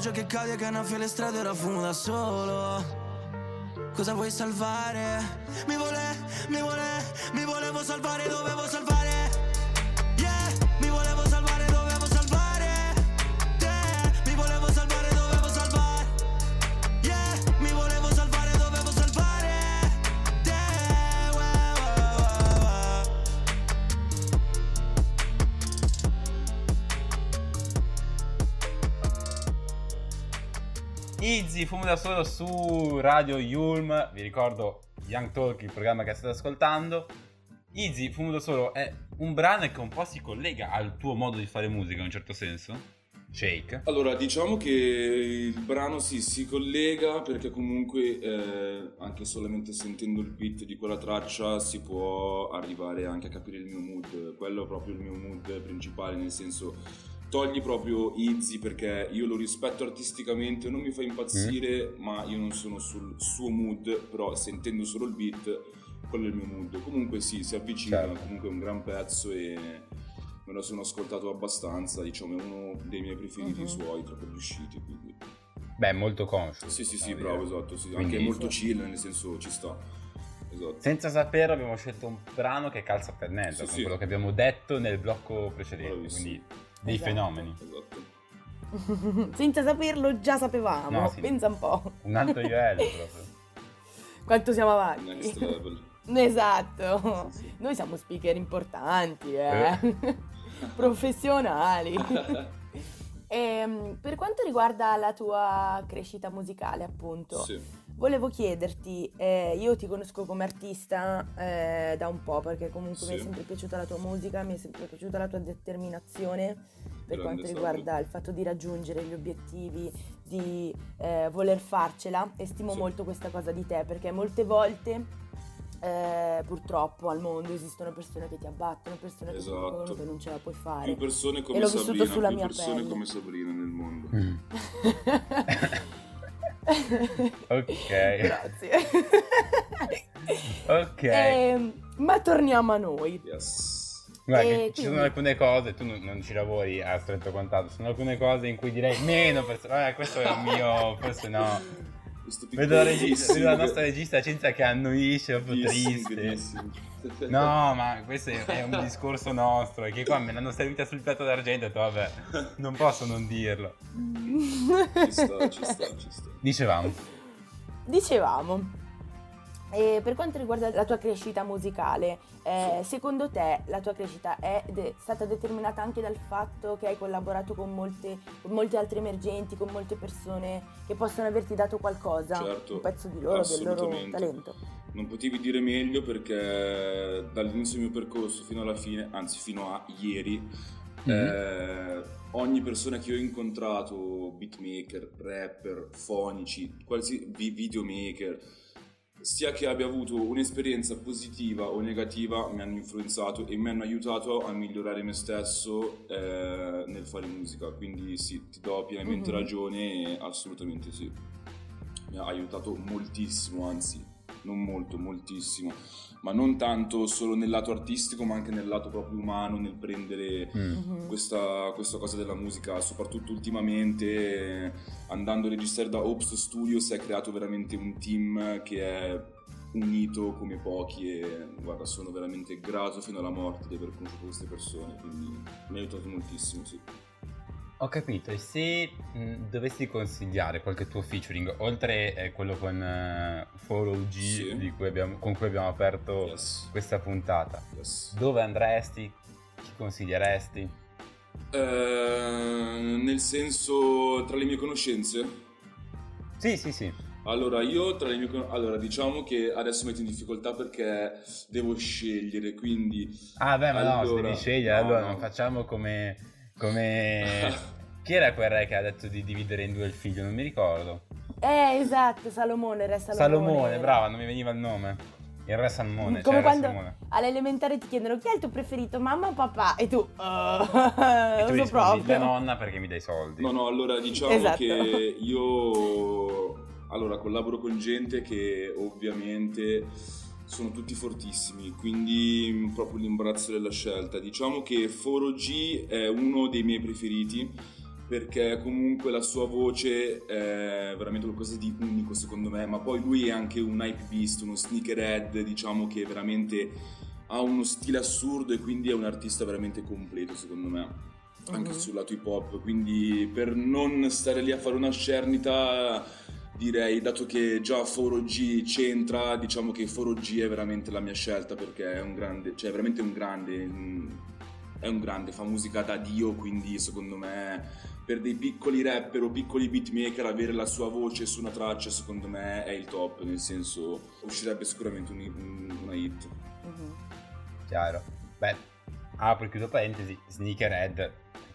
pioggia che cade, che annaffia le strade Ora fumo da solo Cosa vuoi salvare? Mi vole, mi vole, mi volevo salvare, dovevo salvare Easy, fumo da solo su Radio Yulm. Vi ricordo Young Talk, il programma che state ascoltando. Easy, fumo da solo è un brano che un po' si collega al tuo modo di fare musica in un certo senso. Shake. Allora, diciamo che il brano sì, si collega perché comunque eh, anche solamente sentendo il beat di quella traccia si può arrivare anche a capire il mio mood. Quello è proprio il mio mood principale, nel senso togli proprio Izzy perché io lo rispetto artisticamente, non mi fa impazzire, ma io non sono sul suo mood, però sentendo solo il beat, quello è il mio mood. Comunque sì, si avvicina, Certo. comunque è un gran pezzo e me lo sono ascoltato abbastanza, diciamo è uno dei miei preferiti Mhm. suoi tra quelli usciti, quindi... Beh, è molto conscio. Sì, sì, sì, bravo, esatto, sì, Quindi- anche molto chill, nel senso ci sta. Esatto. Senza saperlo abbiamo scelto un brano che calza a pennello, Sì, con sì. quello che abbiamo detto nel blocco precedente. Bravissimo. Quindi dei Esatto. fenomeni. Esatto. Senza saperlo già sapevamo. No, sì. Pensa un po'. Un altro livello proprio. Quanto siamo avanti. Next level. Esatto. Noi siamo speaker importanti, eh. Professionali. Ehm, per quanto riguarda la tua crescita musicale, appunto, Sì. Volevo chiederti, eh, io ti conosco come artista eh, da un po', perché comunque mi è Sì. sempre piaciuta la tua musica, mi è sempre piaciuta la tua determinazione per Grande quanto riguarda il fatto di raggiungere gli obiettivi, di eh, voler farcela e stimo Sì. molto questa cosa di te, perché molte volte eh, purtroppo al mondo esistono persone che ti abbattono, persone che ti Esatto. dicono che non ce la puoi fare. Più persone come l'ho vissuto Sabrina, sulla più mia persone pelle. come Sabrina nel mondo. Mm. Ok. Grazie. Ok. Ehm, ma torniamo a noi. Yes. Guarda, e ci quindi- sono alcune cose, tu non, non ci lavori a stretto contatto, sono alcune cose in cui direi meno persone. Eh, questo è il mio, forse no. Questo Vedo la, piccolo regista, vedo la nostra regista Cinzia che annuisce, proprio triste. No, ma questo è, è un discorso nostro, e che qua me l'hanno servita sul piatto d'argento e ho detto, vabbè, non posso non dirlo. Ci sta, ci sta, ci sta. Dicevamo, Dicevamo, E per quanto riguarda la tua crescita musicale, eh, secondo te la tua crescita è de- stata determinata anche dal fatto che hai collaborato con molte, con molte altre emergenti, con molte persone che possono averti dato qualcosa, Certo, un pezzo di loro, del loro talento? Non potevi dire meglio perché dall'inizio del mio percorso fino alla fine, anzi fino a ieri, Mhm. eh, ogni persona che ho incontrato, beatmaker, rapper, fonici, qualsiasi vi- videomaker, sia che abbia avuto un'esperienza positiva o negativa, mi hanno influenzato e mi hanno aiutato a migliorare me stesso eh, nel fare musica. Quindi sì, ti do pienamente Mhm. ragione, assolutamente sì. Mi ha aiutato moltissimo, anzi, non molto, moltissimo, ma non tanto solo nel lato artistico, ma anche nel lato proprio umano, nel prendere Mm. Questa, questa cosa della musica, soprattutto ultimamente andando a registrare da Ops Studio si è creato veramente un team che è unito come pochi e guarda sono veramente grato fino alla morte di aver conosciuto queste persone, quindi mi ha aiutato moltissimo, sì. Ho capito, e se mh, dovessi consigliare qualche tuo featuring, oltre eh, quello con uh, 4OG Sì. di cui abbiamo- con cui abbiamo aperto Yes, questa puntata, yes. dove andresti? Chi consiglieresti? Eh, nel senso tra le mie conoscenze Sì, sì, sì. Allora, io tra le mie con- allora, diciamo che adesso metto in difficoltà perché devo scegliere, quindi Ah, beh, ma no, se Allora, devi scegliere, no, allora no. non facciamo come. Come. Chi era quel re che ha detto di dividere in due il figlio? Non mi ricordo. Eh, esatto, Salomone, re Salomone. Salomone, era. brava, non mi veniva il nome. Il re Salmone, Come cioè quando Salmone. all'elementare ti chiedono chi è il tuo preferito, mamma o papà? E tu, uh, E tu rispondi proprio. la nonna perché mi dai soldi. No, no, allora diciamo Esatto. che io allora, collaboro con gente che ovviamente sono tutti fortissimi, quindi mh, proprio l'imbarazzo della scelta. Diciamo che 4G è uno dei miei preferiti perché comunque la sua voce è veramente qualcosa di unico secondo me, ma poi lui è anche un hype beast, uno sneakerhead, diciamo che veramente ha uno stile assurdo e quindi è un artista veramente completo secondo me anche Mhm. sul lato hip hop, quindi per non stare lì a fare una cernita direi, dato che già 4G c'entra, diciamo che 4G è veramente la mia scelta perché è un grande, cioè è veramente un grande, mm, è un grande, fa musica da dio, quindi secondo me per dei piccoli rapper o piccoli beatmaker avere la sua voce su una traccia secondo me è il top, nel senso uscirebbe sicuramente un- un- una hit. Mhm. Chiaro. Beh, apro e chiudo parentesi, Sneakerhead,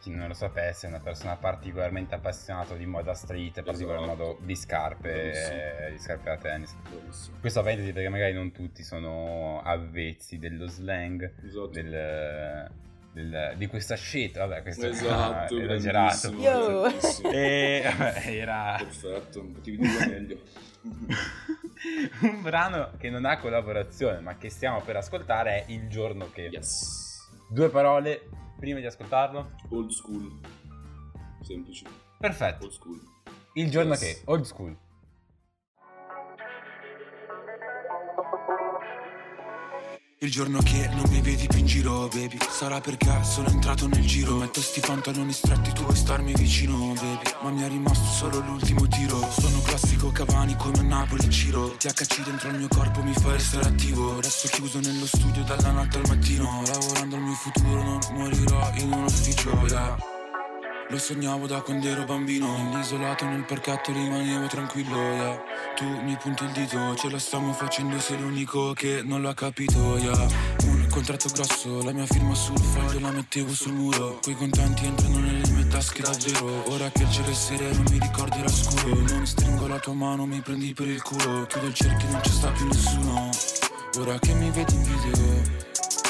chi non lo sapesse, è una persona particolarmente appassionata di moda street, in particolar Esatto. modo di scarpe, eh, di scarpe da tennis. Bravissimo. Questa parentesi perché magari non tutti sono avvezzi dello slang, Esatto. del, del- di questa shit, vabbè questo Esatto, è esagerato. E vabbè, era Perfetto, non potevi dirlo meglio. un brano che non ha collaborazione, ma che stiamo per ascoltare è Il giorno che. Yes. Due parole prima di ascoltarlo. Old school. Semplice. Perfetto. Old school. Il giorno Yes. che, old school. Il giorno che non mi vedi più in giro, baby. Sarà perché sono entrato nel giro. Metto sti pantaloni stretti, tu vuoi starmi vicino, baby. Ma mi è rimasto solo l'ultimo tiro. Sono classico Cavani come a Napoli Ciro THC dentro il mio corpo mi fa essere attivo. Resto chiuso nello studio dalla notte al mattino. Lavorando al mio futuro, non morirò in un ufficio, yeah. Lo sognavo da quando ero bambino. Nell'isolato nel parchetto rimanevo tranquillo yeah. Tu mi punti il dito Ce la stiamo facendo sei l'unico che non l'ha capito yeah. Un contratto grosso La mia firma sul foglio la mettevo sul muro. Quei contanti entrano nelle mie tasche davvero Ora che il cielo è sereno mi ricordo era scuro. Non stringo la tua mano mi prendi per il culo. Chiudo il cerchio non ci sta più nessuno. Ora che mi vedi in video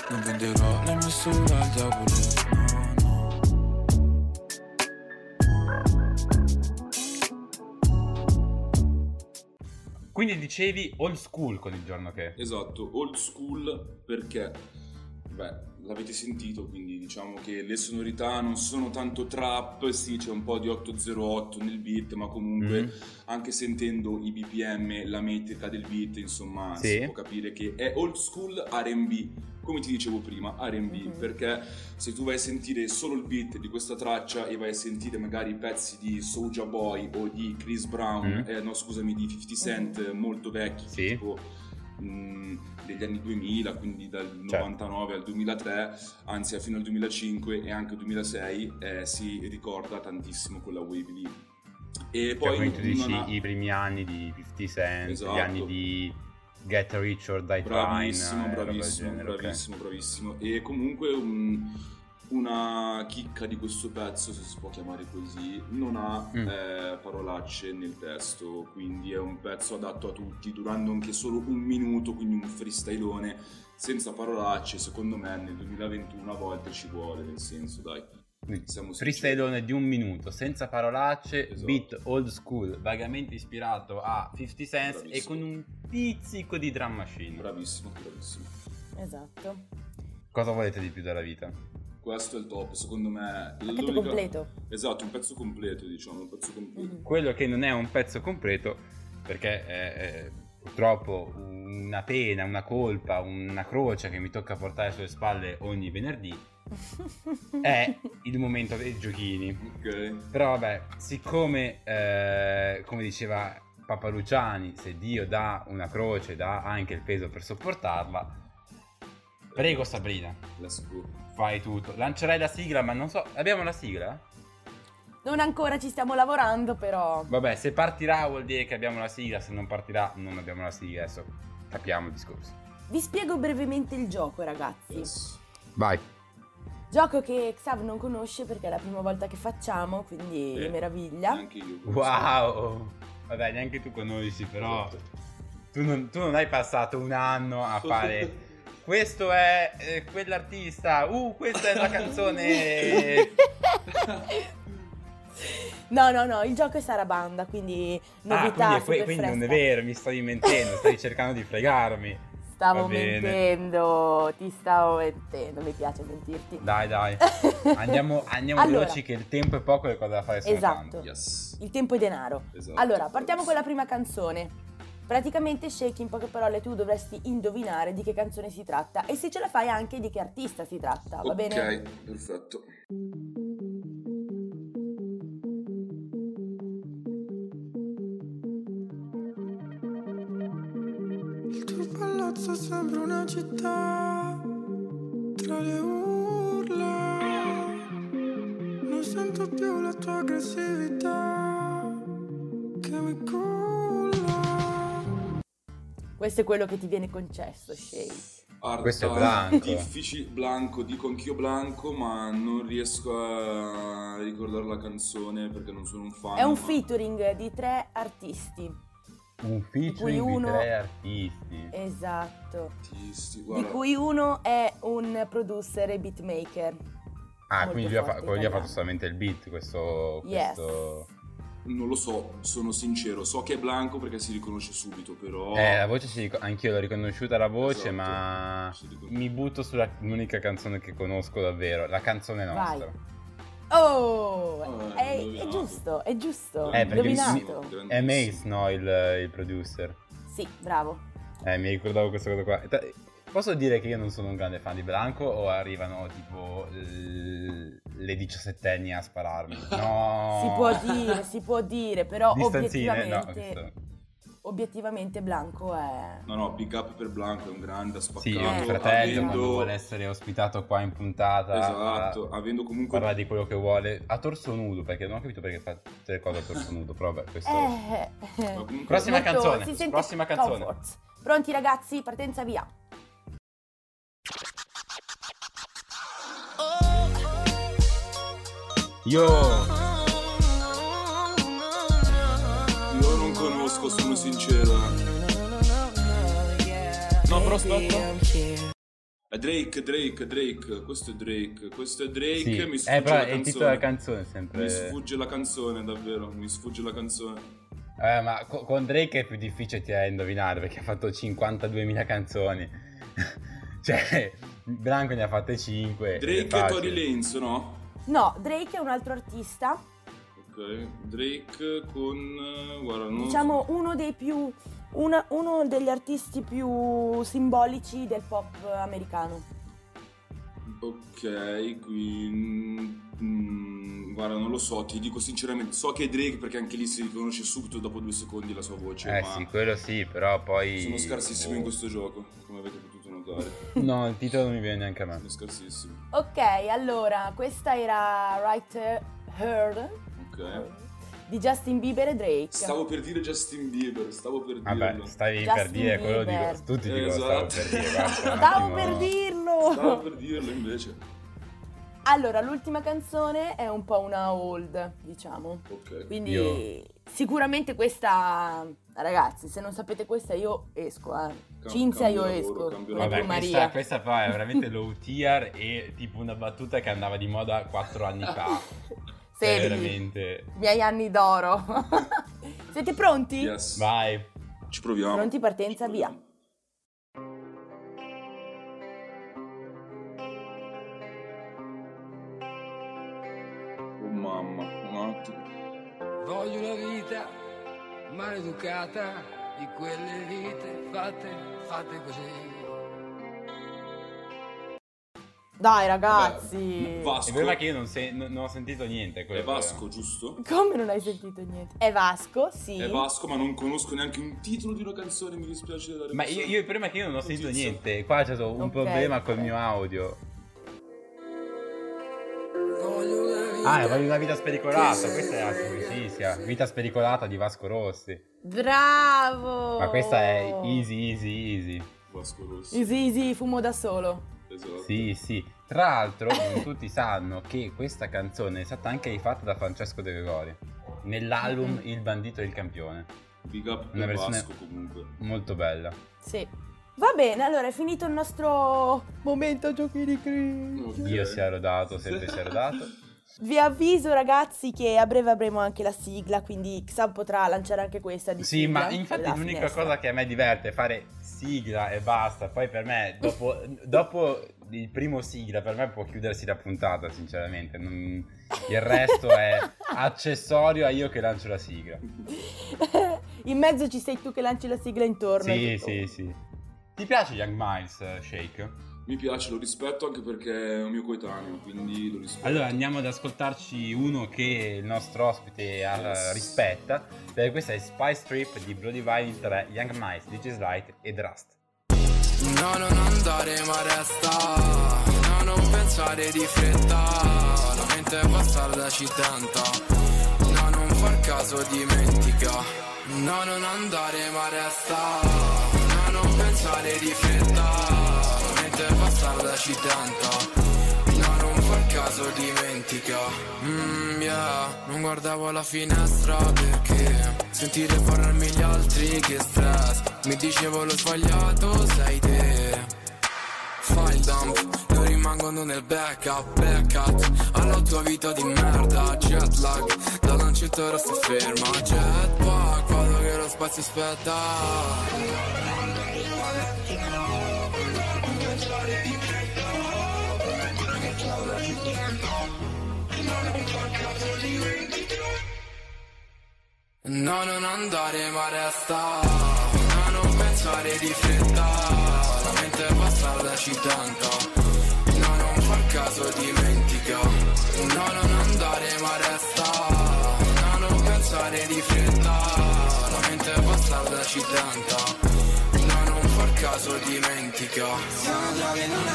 Non venderò la mia sola al diavolo Quindi dicevi old school con il giorno che. Esatto, old school perché, beh, l'avete sentito, quindi diciamo che le sonorità non sono tanto trap, sì c'è un po' di 808 nel beat, ma comunque Mm. anche sentendo i BPM, la metrica del beat, insomma, Sì. si può capire che è old school R&B, come ti dicevo prima, R&B, Mhm. perché se tu vai a sentire solo il beat di questa traccia e vai a sentire magari i pezzi di Soulja Boy o di Chris Brown, Mm. eh, no scusami, di 50 Cent, molto vecchi, Sì. tipo mh, degli anni 2000, quindi dal Certo. 99 al 2003, anzi fino al 2005 e anche al 2006, eh, si ricorda tantissimo quella wave lì. E Cioè, poi quindi tu dici ha- i primi anni di 50 Cent, Esatto. gli anni di Get Rich or Die Bravissimo, Trying, eh, bravissimo, bravissimo, bravissimo. E comunque un- una chicca di questo pezzo, se si può chiamare così, non ha Mm. eh, parolacce nel testo, quindi è un pezzo adatto a tutti, durando anche solo un minuto, quindi un freestylone senza parolacce, secondo me nel 2021 a volte ci vuole, nel senso, dai. Siamo. Freestylone di un minuto, senza parolacce, Esatto. beat old school, vagamente ispirato a 50 Cent e con un pizzico di drum machine. Bravissimo, bravissimo. Esatto. Cosa volete di più dalla vita? Questo è il top, secondo me. Pacchetto L'unica- completo. Esatto, un pezzo completo, diciamo, un pezzo completo. Mhm. Quello che non è un pezzo completo, perché è, è purtroppo una pena, una colpa, una croce che mi tocca portare sulle spalle ogni venerdì, è il momento dei giochini. Ok. Però vabbè, siccome, eh, come diceva Papa Luciani, se Dio dà una croce, dà anche il peso per sopportarla, prego Sabrina, Let's go. fai tutto. Lancerai la sigla, ma non so, abbiamo la sigla? Non ancora ci stiamo lavorando, però. Vabbè, se partirà vuol dire che abbiamo la sigla, se non partirà non abbiamo la sigla, adesso capiamo il discorso. Vi spiego brevemente il gioco, ragazzi. Yes. Vai. Gioco che Xav non conosce perché è la prima volta che facciamo, quindi Eh, meraviglia. Anche io. Wow! Vabbè, neanche tu conosci, però Esatto. tu non, tu non hai passato un anno a fare... Questo è eh, quell'artista, uh, questa è la canzone... No, no, no, il gioco è Sarabanda, quindi ah, novità quindi, è que- super quindi non è vero, mi stavi mentendo, stavi cercando di fregarmi. Stavo mentendo, ti stavo mentendo, mi piace mentirti. Dai, dai, andiamo, andiamo Allora. veloci che il tempo è poco e le cose da fare sono Esatto. tante. Yes. Il tempo è denaro. Esatto. Allora, partiamo con la prima canzone. Praticamente, Shake, in poche parole, tu dovresti indovinare di che canzone si tratta e se ce la fai anche di che artista si tratta, va ok, bene? perfetto. Il tuo palazzo sembra una città tra le urla. Questo è quello che ti viene concesso, Shake. Art- Questo è Blanco. Difficile, Blanco, dico anch'io Blanco, ma non riesco a ricordare la canzone perché non sono un fan. È un ma- featuring di tre artisti. Un featuring di uno- tre artisti. Esatto. Artisti, Di guarda. cui uno è un producer e beatmaker. Ah, quindi lui ha, fa- fatto solamente il beat, questo... Yes. Non lo so, sono sincero. So che è Blanco perché si riconosce subito, però. Eh, la voce si ric- anch'io l'ho riconosciuta la voce, Esatto. ma mi butto sull'unica canzone che conosco davvero, la canzone Vai. nostra. Oh! Oh, è, è giusto, è giusto. Eh, mi-. È Mace, no, il, il producer. Sì, bravo. Eh, mi ricordavo questa cosa qua. Posso dire che io non sono un grande fan di Blanco o arrivano tipo l- le diciassettenni a spararmi? No! Si può dire, si può dire, però Distanzine, no, obiettivamente, questo- obiettivamente Blanco è... No, no, big up per Blanco, è un grande, ha spaccato. Sì, è un Eh, fratello avendo- vuole essere ospitato qua in puntata. Esatto, a- avendo comunque... Parla di quello che vuole a torso nudo, perché non ho capito perché fa tutte le cose a torso nudo, però vabbè, questo... Eh, comunque- Prossima molto- canzone, si sente prossima canzone. Pronti ragazzi? Partenza via. Io... Io non conosco, sono sincero. eh. No, però aspetta. Drake, Drake, Drake. Questo è Drake. Questo è Drake. Sì, Mi eh, sfugge però la è il canzone. titolo della canzone sempre... Mi sfugge la canzone, davvero. Mi sfugge la canzone. Eh, ma co- con Drake è più difficile a indovinare perché ha fatto 52.000 canzoni. cioè, Blanco ne ha fatte 5. Drake e Tory Lanez, no? No, Drake è un altro artista, Ok. Drake con. eh, Guarda, non. diciamo uno dei più... una- uno degli artisti più simbolici del pop americano. Ok, quindi... mm, guarda, non lo so, ti dico sinceramente, so che è Drake perché anche lì si riconosce subito dopo due secondi la sua voce, Eh ma sì, quello sì, però poi... sono scarsissimo boh. in questo gioco, come avete potuto notare. No, il titolo non mi viene neanche a me. Sono scarsissimo. Ok, allora, questa era Right Heard Ok. di Justin Bieber e Drake. Stavo per dire Justin Bieber, stavo per Vabbè, dirlo. stavi Justin per dire quello Bieber. dico, tutti dicono Esatto. stavo per dire, un Stavo per dirlo! Stavo per dirlo invece. Allora, l'ultima canzone è un po' una old, diciamo. Ok. Quindi Io- sicuramente questa, ragazzi, se non sapete questa io esco, eh. Cam- Cinzia io esco, lavoro, non è Vabbè, questa, Maria. questa qua è veramente low tier e tipo una battuta che andava di moda 4 anni fa. Cioè, Senti, veramente. i miei anni d'oro. Siete pronti? Yes. Vai. Ci proviamo. Pronti, partenza, Ci via. proviamo. Oh mamma, un attimo. Voglio una vita maleducata di quelle vite fatte, fatte così. Dai, ragazzi. Il Vasco. problema è che io non, se- non- non ho sentito niente. È quello è il Vasco, giusto? Come non hai sentito niente? È Vasco, sì. È Vasco, ma non conosco neanche un titolo di una canzone, mi dispiace dare Ma io, io il problema è che io non ho sentito niente. Qua c'è stato un Ok, problema col mio audio. Ah, voglio una vita spericolata. Questa è la semplicissima. Vita spericolata di Vasco Rossi. Bravo. Ma questa è easy, easy, easy. Vasco Rossi. Easy, easy, fumo da solo. Esatto. Sì, sì. Tra l'altro, non tutti sanno che questa canzone è stata anche rifatta da Francesco De Gregori nell'album Il bandito e il campione. Big up Una versione- Vasco comunque. Molto bella. Sì. Va bene, allora è finito il nostro momento giochi di cringe. Ok. Dio sia lodato, sempre sia lodato. Vi avviso ragazzi che a breve avremo anche la sigla, quindi Xav potrà lanciare anche questa di Sì, ma infatti l'unica finestra. cosa che a me diverte è fare sigla e basta. Poi per me, dopo, dopo il primo sigla, per me può chiudersi la puntata, sinceramente. Non- Il resto è accessorio a io che lancio la sigla. In mezzo ci sei tu che lanci la sigla intorno. Sì, e tutto. sì, sì. Ti piace Young Miles, eh, Shake? Mi piace, lo rispetto anche perché è un mio coetaneo, quindi lo rispetto. Allora andiamo ad ascoltarci uno che il nostro ospite eh, Yes. rispetta. Perché questa è Spy Strip di Bloody Vine 3, Young Miles, Digis Light e Rust. No, non andare ma resta No, non pensare di fretta La mente bastarda ci tenta No, non far caso dimentica No, non andare ma resta No, non pensare di fretta È bastarda ci tenta No, non far caso dimentica. Mmm, yeah Non guardavo la finestra perché Sentire parlarmi gli altri che stress. Mi dicevo l'ho sbagliato, sei te. Il dump, non rimangono nel backup, backup. Alla tua vita di merda, jet lag. Da lancetto ora sto ferma, jetpack Vado che lo spazio aspetta No, non andare ma resta. No, non pensare di fretta. La mente bastarda ci tenta No, non far caso dimentica. No, non andare ma resta. No, non pensare di fretta. La mente bastarda ci tenta No, non far caso dimentica. Siamo bravi non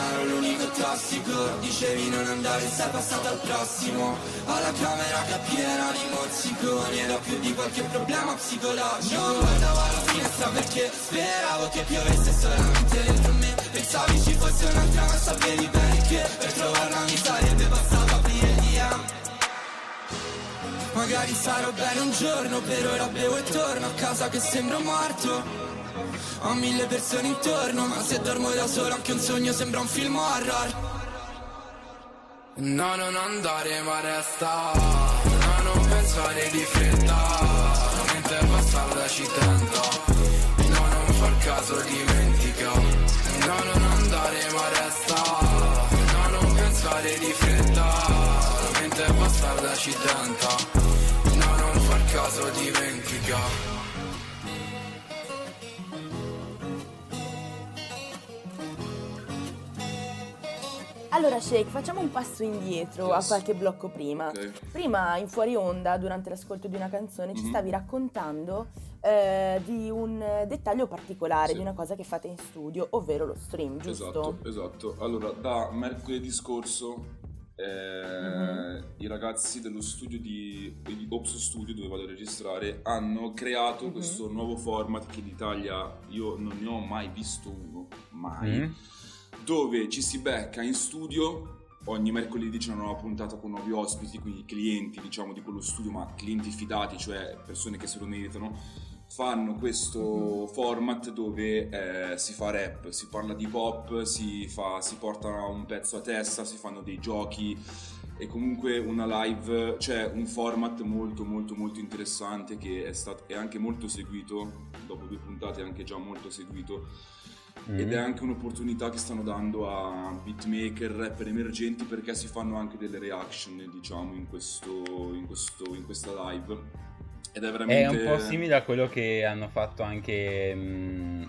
tossico Dicevi non andare, sei passato al prossimo. Alla camera che è piena di mozziconi Ed ho più di qualche problema psicologico. Non guardavo alla finestra perché speravo che piovesse solamente dentro me. Pensavi ci fosse un'altra ma sapevi bene che Per trovarla mi sarebbe bastato aprire il DM Magari sarò bene un giorno, per ora bevo e torno a casa che sembro morto ho mille persone intorno, ma se dormo da solo anche un sogno sembra un film horror. No, non andare ma resta. No, non pensare di fretta. La mente è bastarda ci tenta No, non far caso dimentica. No, non andare ma resta. No, non pensare di fretta. La mente è bastarda ci tenta No, non far caso dimentica Allora, Shake, facciamo un passo indietro Yes. a qualche blocco prima. Ok. Prima, in fuori onda, durante l'ascolto di una canzone, ci Mhm. stavi raccontando eh, di un dettaglio particolare, Sì. di una cosa che fate in studio, ovvero lo stream, giusto? Esatto, esatto. Allora, da mercoledì scorso eh, Mhm. i ragazzi dello studio di, di Ops Studio dove vado a registrare hanno creato Mhm. questo nuovo format che in Italia io non ne ho mai visto uno, mai, Mm. Dove ci si becca in studio. Ogni mercoledì c'è una nuova puntata con nuovi ospiti, quindi clienti diciamo di quello studio, ma clienti fidati, cioè persone che se lo meritano fanno questo format dove eh, si fa rap, si parla di pop, si, fa, si porta un pezzo a testa, si fanno dei giochi e comunque una live, cioè un format molto molto molto interessante che è, stato, è anche molto seguito, dopo due puntate è anche già molto seguito ed Mm. è anche un'opportunità che stanno dando a beatmaker, rapper emergenti perché si fanno anche delle reaction diciamo in, questo, in, questo, in questa live ed è È veramente... un po' simile a quello che hanno fatto anche mm,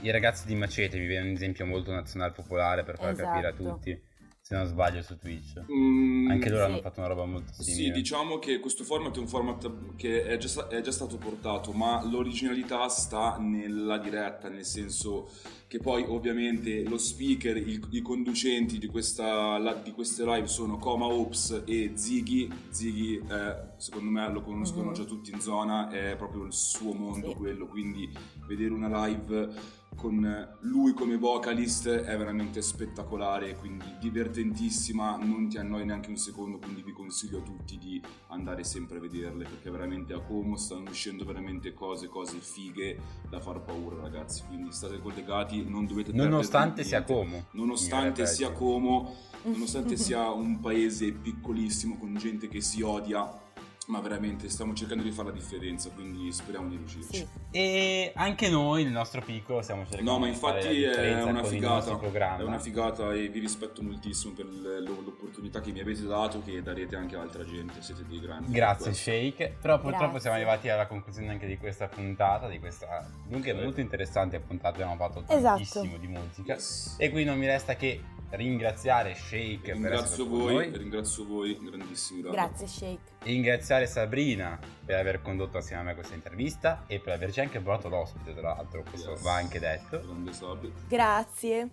i ragazzi di Macete, mi viene un esempio molto nazionale popolare per far capire a Esatto. tutti, se non sbaglio su Twitch. Mm, Anche loro sì. hanno fatto una roba molto Sì, simile. diciamo che questo format è un format che è già, è già stato portato, ma l'originalità sta nella diretta, nel senso che poi ovviamente lo speaker, il- i conducenti di, questa, la- di queste live sono Coma Ops e Ziggy. Ziggy, eh, secondo me, lo conoscono Mhm. già tutti in zona, è proprio il suo mondo Sì. quello, quindi vedere una live con lui come vocalist è veramente spettacolare, quindi divertentissima, non ti annoi neanche un secondo, quindi vi consiglio a tutti di andare sempre a vederle perché veramente a Como stanno uscendo veramente cose, cose fighe da far paura ragazzi, quindi state collegati, non dovete Nonostante sia Como. Nonostante sia. Como, nonostante sia un paese piccolissimo con gente che si odia, ma veramente stiamo cercando di fare la differenza, quindi speriamo di riuscirci. Sì. E anche noi, nel nostro piccolo, stiamo cercando No, ma di fare la infatti è una figata. È una figata e vi rispetto moltissimo per l'opportunità che mi avete dato, che darete anche a altra gente. Siete dei grandi. Grazie. Shake, però purtroppo Grazie. siamo arrivati alla conclusione anche di questa puntata, di questa dunque Sì. molto interessante puntata, abbiamo fatto Esatto. tantissimo di musica Yes. e qui non mi resta che ringraziare Shake per essere Ringrazio stato con voi, noi, ringrazio voi, grandissimi. Grazie, Shake. Ringraziare Sabrina per aver condotto assieme a me questa intervista e per averci anche portato l'ospite tra l'altro, questo Yes. va anche detto. Grande Sabri. Grazie.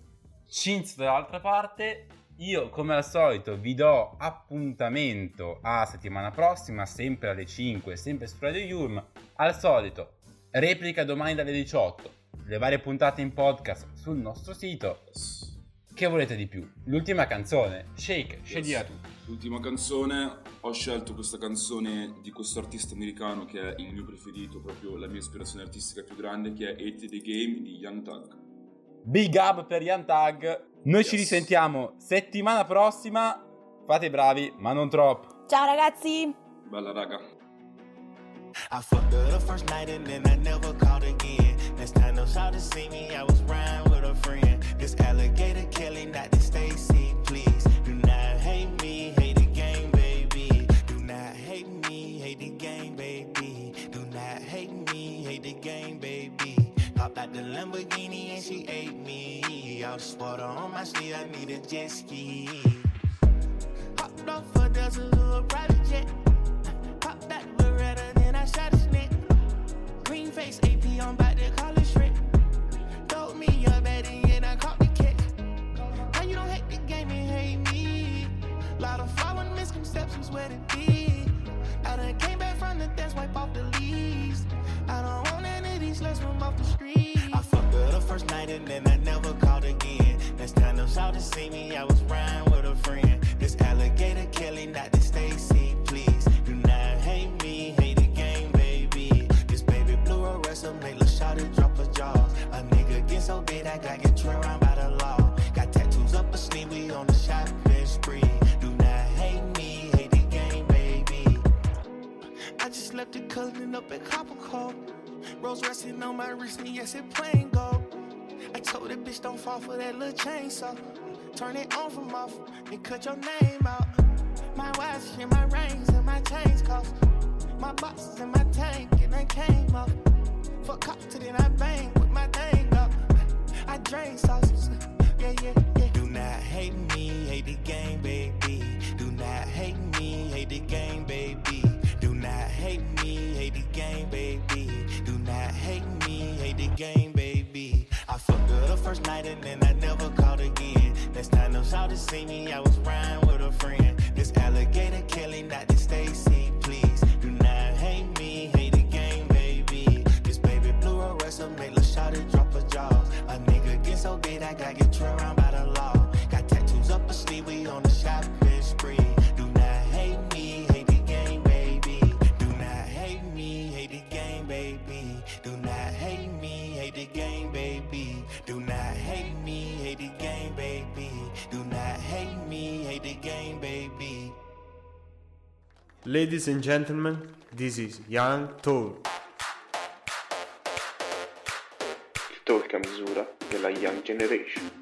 Cinzio dall'altra parte, io come al solito vi do appuntamento a settimana prossima, sempre alle 5, sempre su Radio Yulm. Al solito, replica domani dalle 18, le varie puntate in podcast sul nostro sito. Yes. Che volete di più? L'ultima canzone, Shake, Yes. tu. L'ultima canzone, ho scelto questa canzone di questo artista americano che è il mio preferito, proprio la mia ispirazione artistica più grande, che è Hate the Game di Young Thug. Big up per Young Tag. Noi ci Yes. risentiamo settimana prossima. Fate i bravi, ma non troppo. Ciao ragazzi! Bella raga. I fucked her the first night and then I never called again. Next time no shout to see me, I was riding with a friend. This alligator Kelly, not the Stacy, the Lamborghini and she ate me. I was water on my sleeve, I need a jet ski. Hopped off a desert little private jet. Pop that Beretta, then I shot a snake. Green face AP, I'm about to call it shrimp. Told me you're better, and I caught the kick. How you don't hate the game and hate me? Lot of following misconceptions where to be. I done came back from the dance, wipe off the leaves. I don't want these, let's move off the street. I fucked her the first night and then I never called again. Next time them shout to see me, I was riding with a friend. This alligator Kelly, not the Stacy, please. Do not hate me, hate the game, baby. This baby blue arrestor make the shot and drop her jaws. A nigga get so big, I got get turned around by the law. Got tattoos up a sleeve, we on the shopping spree. Do not hate me, hate the game, baby. I just left the cousin up at Copper Cove. Rose resting on my wrist, and yes, it plain gold. I told that bitch don't fall for that little chainsaw. Turn it on from off and cut your name out. My watch and my rings and my chains cost. My boxes and my tank and they came off. Fuck cops till then I bang with my thing up. I drain sauces. Yeah, yeah, yeah. Do not hate me, hate the game, baby. Do not hate me, hate the game, baby. Do not hate me, hate the game, baby. Hate me, hate the game, baby. I fucked her the first night and then I never called again. Next time those out to see me, I was riding with a friend. This alligator Kelly, not the Stacy, please. Do not hate me, hate the game, baby. This baby blue arrestor make the shot it drop her jaws. A nigga get so big, I gotta get trailed around by the law. Got tattoos up a sleeve, we on the shopping Ladies and gentlemen, this is Young Tour. Il talk a misura della Young Generation.